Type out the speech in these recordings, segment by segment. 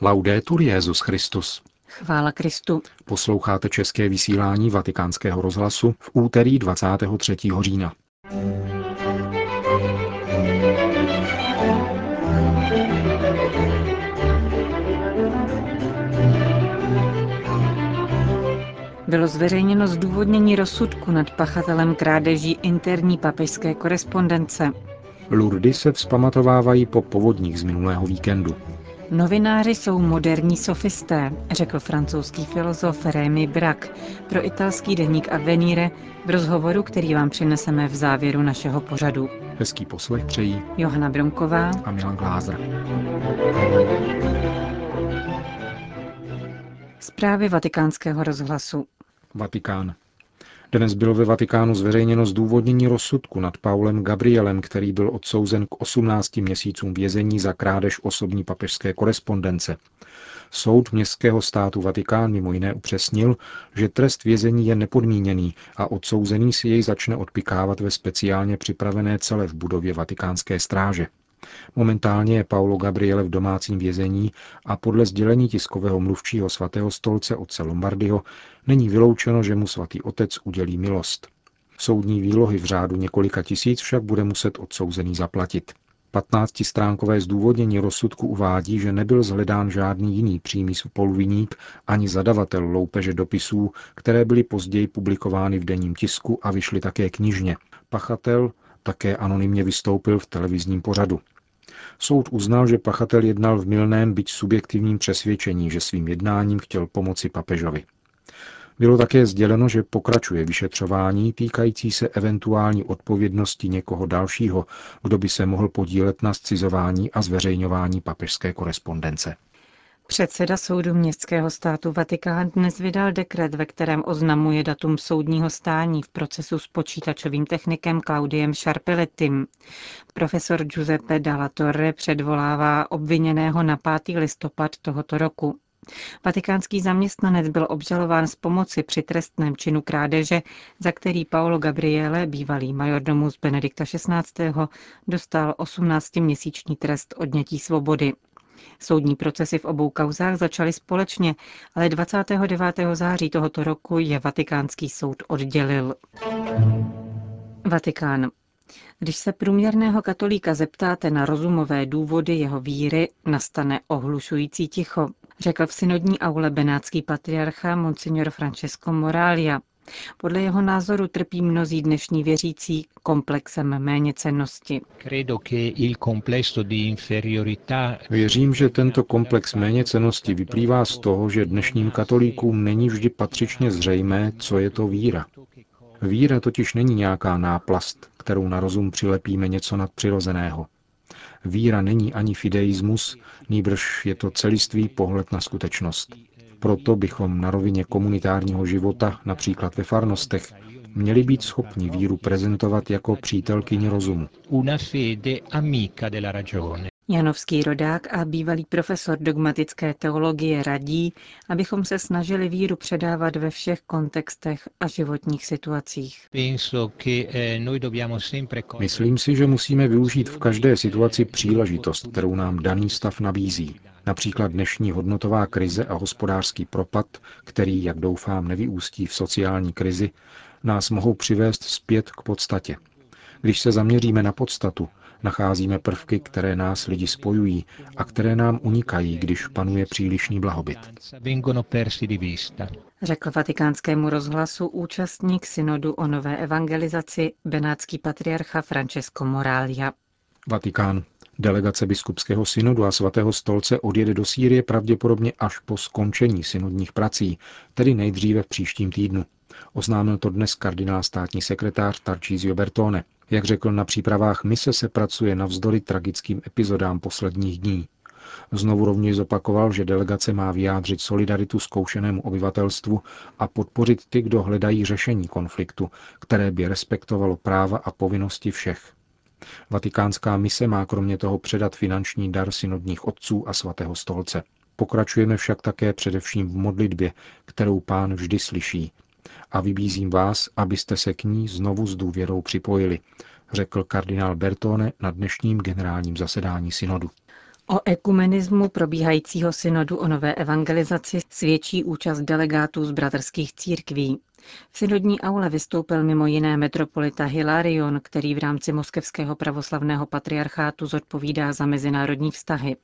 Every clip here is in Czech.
Laudetur Jezus Christus. Chvála Kristu. Posloucháte české vysílání Vatikánského rozhlasu v úterý 23. října. Bylo zveřejněno zdůvodnění rozsudku nad pachatelem krádeží interní papežské korespondence. Lurdy se vzpamatovávají po povodních z minulého víkendu. Novináři jsou moderní sofisté, řekl francouzský filozof Rémy Brak pro italský deník Avenire v rozhovoru, který vám přineseme v závěru našeho pořadu. Hezký poslech přejí Johana Bronková a Milan Glázer. Zprávy vatikánského rozhlasu. Vatikán. Dnes bylo ve Vatikánu zveřejněno zdůvodnění rozsudku nad Paulem Gabrielem, který byl odsouzen k 18 měsícům vězení za krádež osobní papežské korespondence. Soud městského státu Vatikán mimo jiné upřesnil, že trest vězení je nepodmíněný a odsouzený si jej začne odpikávat ve speciálně připravené cele v budově vatikánské stráže. Momentálně je Paulo Gabriele v domácím vězení a podle sdělení tiskového mluvčího svatého stolce otce Lombardyho není vyloučeno, že mu svatý otec udělí milost. Soudní výlohy v řádu několika tisíc však bude muset odsouzený zaplatit. 15-stránkové zdůvodnění rozsudku uvádí, že nebyl zhledán žádný jiný přímý spoluviník ani zadavatel loupeže dopisů, které byly později publikovány v denním tisku a vyšly také knižně. Pachatel také anonymně vystoupil v televizním pořadu. Soud uznal, že pachatel jednal v milném, byť subjektivním přesvědčení, že svým jednáním chtěl pomoci papežovi. Bylo také sděleno, že pokračuje vyšetřování týkající se eventuální odpovědnosti někoho dalšího, kdo by se mohl podílet na scizování a zveřejňování papežské korespondence. Předseda soudu městského státu Vatikán dnes vydal dekret, ve kterém oznamuje datum soudního stání v procesu s počítačovým technikem Claudiem Sharpelettim. Profesor Giuseppe Dalla Torre předvolává obviněného na 5. listopad tohoto roku. Vatikánský zaměstnanec byl obžalován z pomoci při trestném činu krádeže, za který Paolo Gabriele, bývalý majordomus Benedikta XVI., dostal 18-měsíční trest odnětí svobody. Soudní procesy v obou kauzách začaly společně, ale 29. září tohoto roku je vatikánský soud oddělil. Vatikán. Když se průměrného katolíka zeptáte na rozumové důvody jeho víry, nastane ohlušující ticho, řekl v synodní aule benátský patriarcha Monsignor Francesco Moralia. Podle jeho názoru trpí mnozí dnešní věřící komplexem méněcennosti. Věřím, že tento komplex méněcenosti vyplývá z toho, že dnešním katolíkům není vždy patřičně zřejmé, co je to víra. Víra totiž není nějaká náplast, kterou na rozum přilepíme něco nadpřirozeného. Víra není ani fideismus, nýbrž je to celistvý pohled na skutečnost. Proto bychom na rovině komunitárního života, například ve farnostech, měli být schopni víru prezentovat jako přítelkyni rozumu. Janovský rodák a bývalý profesor dogmatické teologie radí, abychom se snažili víru předávat ve všech kontextech a životních situacích. Myslím si, že musíme využít v každé situaci příležitost, kterou nám daný stav nabízí. Například dnešní hodnotová krize a hospodářský propad, který, jak doufám, nevyústí v sociální krizi, nás mohou přivést zpět k podstatě. Když se zaměříme na podstatu, nacházíme prvky, které nás lidi spojují a které nám unikají, když panuje přílišný blahobyt. Řekl vatikánskému rozhlasu účastník synodu o nové evangelizaci benátský patriarcha Francesco Moralia. Vatikán. Delegace biskupského synodu a svatého stolce odjede do Sýrie pravděpodobně až po skončení synodních prací, tedy nejdříve v příštím týdnu. Oznámil to dnes kardinál státní sekretář Tarcísio Bertone. Jak řekl, na přípravách mise se pracuje navzdory tragickým epizodám posledních dní. Znovu rovněž zopakoval, že delegace má vyjádřit solidaritu zkoušenému obyvatelstvu a podpořit ty, kdo hledají řešení konfliktu, které by respektovalo práva a povinnosti všech. Vatikánská mise má kromě toho předat finanční dar synodních otců a svatého stolce. Pokračujeme však také především v modlitbě, kterou pán vždy slyší, a vybízím vás, abyste se k ní znovu s důvěrou připojili, řekl kardinál Bertone na dnešním generálním zasedání synodu. O ekumenismu probíhajícího synodu o nové evangelizaci svědčí účast delegátů z bratrských církví. V synodní aule vystoupil mimo jiné metropolita Hilarion, který v rámci moskevského pravoslavného patriarchátu zodpovídá za mezinárodní vztahy.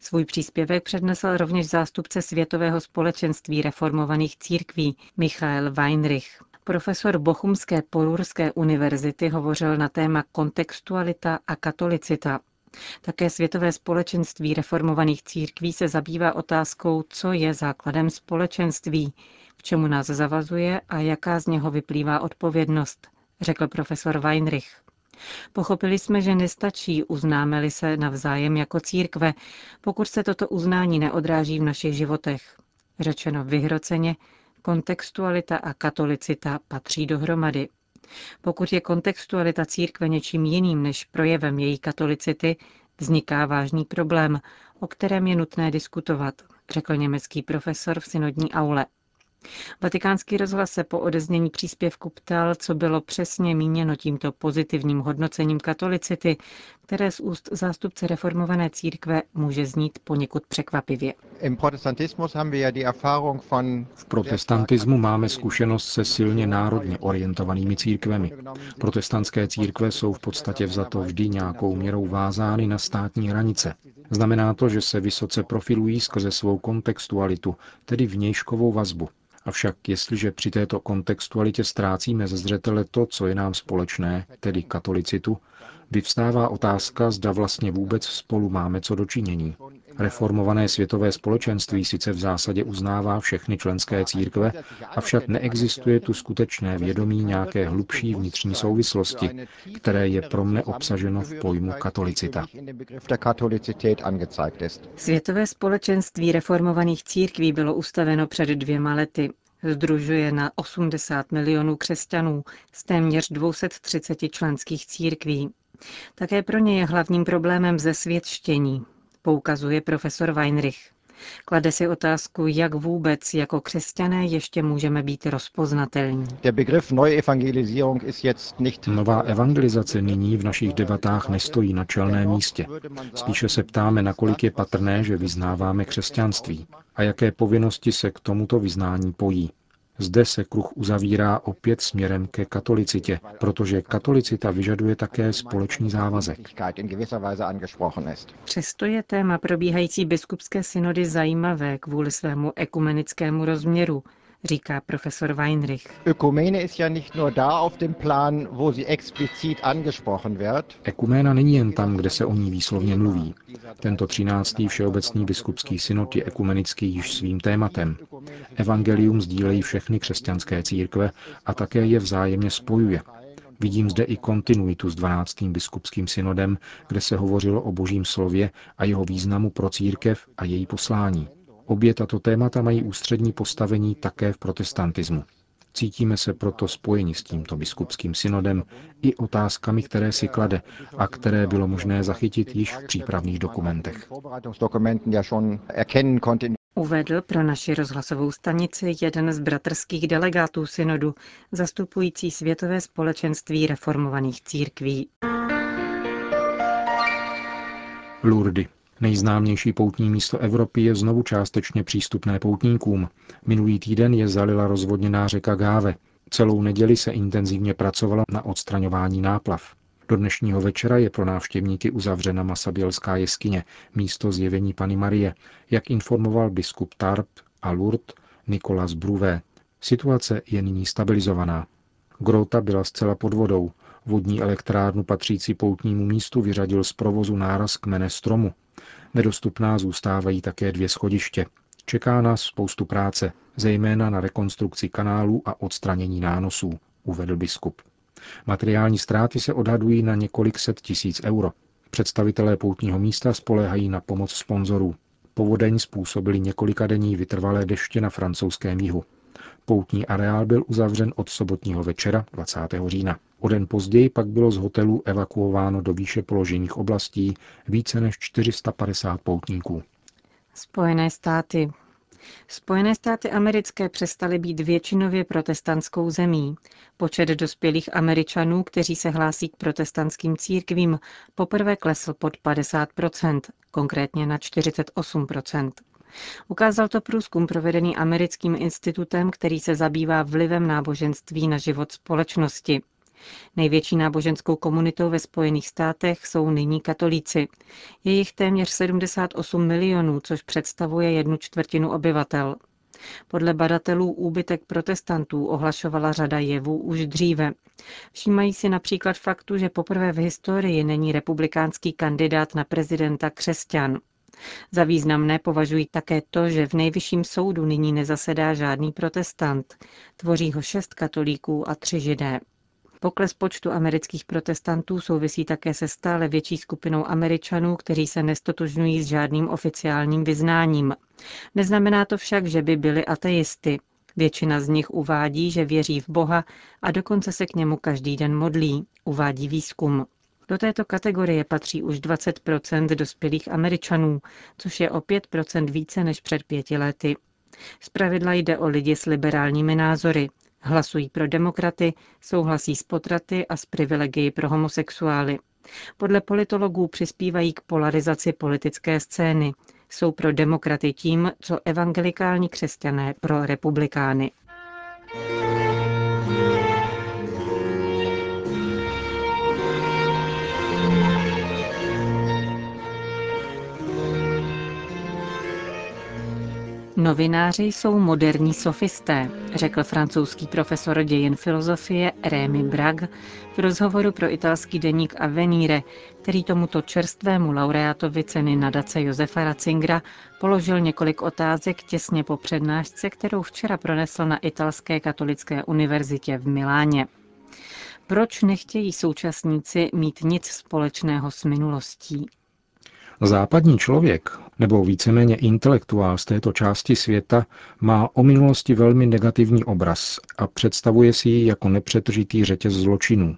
Svůj příspěvek přednesl rovněž zástupce Světového společenství reformovaných církví Michael Weinrich. Profesor Bochumské polurské univerzity hovořil na téma kontextualita a katolicita. Také Světové společenství reformovaných církví se zabývá otázkou, co je základem společenství, k čemu nás zavazuje a jaká z něho vyplývá odpovědnost, řekl profesor Weinrich. Pochopili jsme, že nestačí, uznáme-li se navzájem jako církve, pokud se toto uznání neodráží v našich životech. Řečeno vyhroceně, kontextualita a katolicita patří dohromady. Pokud je kontextualita církve něčím jiným než projevem její katolicity, vzniká vážný problém, o kterém je nutné diskutovat, řekl německý profesor v synodní aule. Vatikánský rozhlas se po odeznění příspěvku ptal, co bylo přesně míněno tímto pozitivním hodnocením katolicity, které z úst zástupce reformované církve může znít poněkud překvapivě. V protestantismu máme zkušenost se silně národně orientovanými církvemi. Protestantské církve jsou v podstatě vzato vždy nějakou měrou vázány na státní hranice. Znamená to, že se vysoce profilují skrze svou kontextualitu, tedy vnějškovou vazbu. Avšak jestliže při této kontextualitě ztrácíme ze zřetele to, co je nám společné, tedy katolicitu, vyvstává otázka, zda vlastně vůbec spolu máme co dočinění. Reformované světové společenství sice v zásadě uznává všechny členské církve, avšak neexistuje tu skutečné vědomí nějaké hlubší vnitřní souvislosti, které je pro mne obsaženo v pojmu katolicita. Světové společenství reformovaných církví bylo ustaveno před dvěma lety. Združuje na 80 milionů křesťanů z téměř 230 členských církví. Také pro ně je hlavním problémem zesvětštění, poukazuje profesor Weinrich. Klade si otázku, jak vůbec jako křesťané ještě můžeme být rozpoznatelní. Nová evangelizace nyní v našich debatách nestojí na čelném místě. Spíše se ptáme, nakolik je patrné, že vyznáváme křesťanství a jaké povinnosti se k tomuto vyznání pojí. Zde se kruh uzavírá opět směrem ke katolicitě, protože katolicita vyžaduje také společný závazek. Přesto je téma probíhající biskupské synody zajímavé kvůli svému ekumenickému rozměru, říká profesor Weinrich. Ekuména není jen tam, kde se o ní výslovně mluví. Tento třináctý všeobecný biskupský synod je ekumenický již svým tématem. Evangelium sdílejí všechny křesťanské církve a také je vzájemně spojuje. Vidím zde i kontinuitu s 12. biskupským synodem, kde se hovořilo o božím slově a jeho významu pro církev a její poslání. Obě tato témata mají ústřední postavení také v protestantismu. Cítíme se proto spojeni s tímto biskupským synodem i otázkami, které si klade a které bylo možné zachytit již v přípravných dokumentech. Uvedl pro naši rozhlasovou stanici jeden z bratrských delegátů synodu, zastupující Světové společenství reformovaných církví. Lourdes. Nejznámější poutní místo Evropy je znovu částečně přístupné poutníkům. Minulý týden je zalila rozvodněná řeka Gáve. Celou neděli se intenzivně pracovalo na odstraňování náplav. Do dnešního večera je pro návštěvníky uzavřena Masabělská jeskyně, místo zjevení Pany Marie, jak informoval biskup Tarp a Lourdes Nikolas Bruvé. Situace je nyní stabilizovaná. Grota byla zcela pod vodou. Vodní elektrárnu patřící poutnímu místu vyřadil z provozu náraz kmene stromu. Nedostupná zůstávají také dvě schodiště. Čeká nás spoustu práce, zejména na rekonstrukci kanálů a odstranění nánosů, uvedl biskup. Materiální ztráty se odhadují na několik set tisíc euro. Představitelé poutního místa spoléhají na pomoc sponzorů. Povodeň způsobili několika denní vytrvalé deště na francouzském jihu. Poutní areál byl uzavřen od sobotního večera 20. října. O den později pak bylo z hotelů evakuováno do výše položených oblastí více než 450 poutníků. Spojené státy. Spojené státy americké přestaly být většinově protestantskou zemí. Počet dospělých američanů, kteří se hlásí k protestantským církvím, poprvé klesl pod 50%, konkrétně na 48%. Ukázal to průzkum provedený americkým institutem, který se zabývá vlivem náboženství na život společnosti. Největší náboženskou komunitou ve Spojených státech jsou nyní katolíci. Je jich téměř 78 milionů, což představuje jednu čtvrtinu obyvatel. Podle badatelů úbytek protestantů ohlašovala řada jevů už dříve. Všímají si například faktu, že poprvé v historii není republikánský kandidát na prezidenta křesťan. Za významné považují také to, že v nejvyšším soudu nyní nezasedá žádný protestant. Tvoří ho šest katolíků a tři židé. Pokles počtu amerických protestantů souvisí také se stále větší skupinou Američanů, kteří se nestotožňují s žádným oficiálním vyznáním. Neznamená to však, že by byli ateisty. Většina z nich uvádí, že věří v Boha a dokonce se k němu každý den modlí, uvádí výzkum. Do této kategorie patří už 20% dospělých Američanů, což je o 5% více než před pěti lety. Zpravidla jde o lidi s liberálními názory, Hlasují pro demokraty, souhlasí s potraty a s privilegii pro homosexuály. Podle politologů přispívají k polarizaci politické scény. Jsou pro demokraty tím, co evangelikální křesťané pro republikány. Novináři jsou moderní sofisté, řekl francouzský profesor dějin filozofie Rémy Brag v rozhovoru pro italský deník Avenire, který tomuto čerstvému laureátovi ceny nadace Josefa Ratzingera položil několik otázek těsně po přednášce, kterou včera pronesl na italské katolické univerzitě v Miláně. Proč nechtějí současníci mít nic společného s minulostí? Západní člověk, nebo víceméně intelektuál z této části světa, má o minulosti velmi negativní obraz a představuje si ji jako nepřetržitý řetěz zločinů.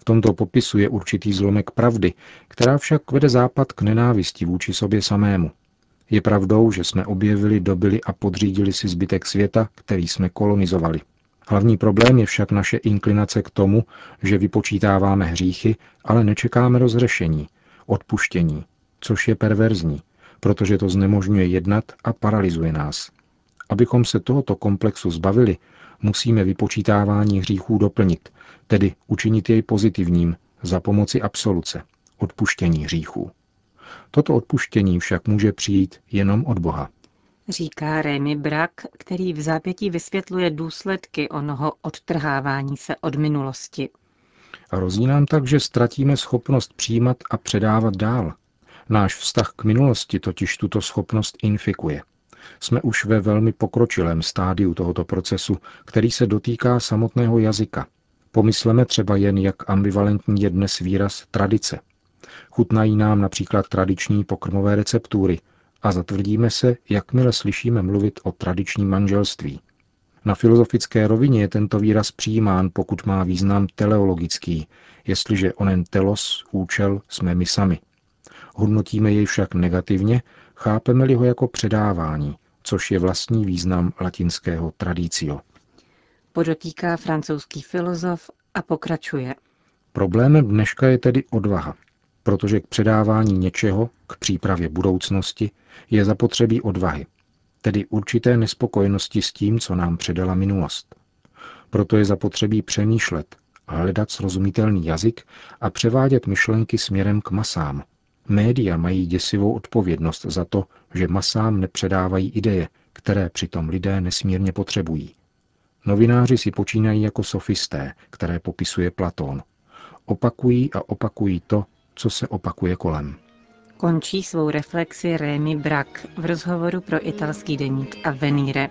V tomto popisu je určitý zlomek pravdy, která však vede Západ k nenávisti vůči sobě samému. Je pravdou, že jsme objevili, dobili a podřídili si zbytek světa, který jsme kolonizovali. Hlavní problém je však naše inklinace k tomu, že vypočítáváme hříchy, ale nečekáme rozřešení, odpuštění, což je perverzní, protože to znemožňuje jednat a paralyzuje nás. Abychom se tohoto komplexu zbavili, musíme vypočítávání hříchů doplnit, tedy učinit jej pozitivním za pomoci absoluce, odpuštění hříchů. Toto odpuštění však může přijít jenom od Boha. Říká Rémy Brak, který v zápětí vysvětluje důsledky onoho odtrhávání se od minulosti. Hrozí nám tak, že ztratíme schopnost přijímat a předávat dál, Náš vztah k minulosti totiž tuto schopnost infikuje. Jsme už ve velmi pokročilém stádiu tohoto procesu, který se dotýká samotného jazyka. Pomysleme třeba jen, jak ambivalentní je dnes výraz tradice. Chutnají nám například tradiční pokrmové receptury a zatvrdíme se, jakmile slyšíme mluvit o tradičním manželství. Na filozofické rovině je tento výraz přijímán, pokud má význam teleologický, jestliže onen telos, účel, jsme my sami – Hodnotíme jej však negativně, chápeme-li ho jako předávání, což je vlastní význam latinského tradicio. Podotýká francouzský filozof a pokračuje. Problémem dneška je tedy odvaha, protože k předávání něčeho, k přípravě budoucnosti, je zapotřebí odvahy, tedy určité nespokojenosti s tím, co nám předala minulost. Proto je zapotřebí přemýšlet, hledat srozumitelný jazyk a převádět myšlenky směrem k masám, Média mají děsivou odpovědnost za to, že masám nepředávají ideje, které přitom lidé nesmírně potřebují. Novináři si počínají jako sofisté, které popisuje Platón. Opakují a opakují to, co se opakuje kolem. Končí svou reflexi Rémy Brak v rozhovoru pro italský deník Avvenire.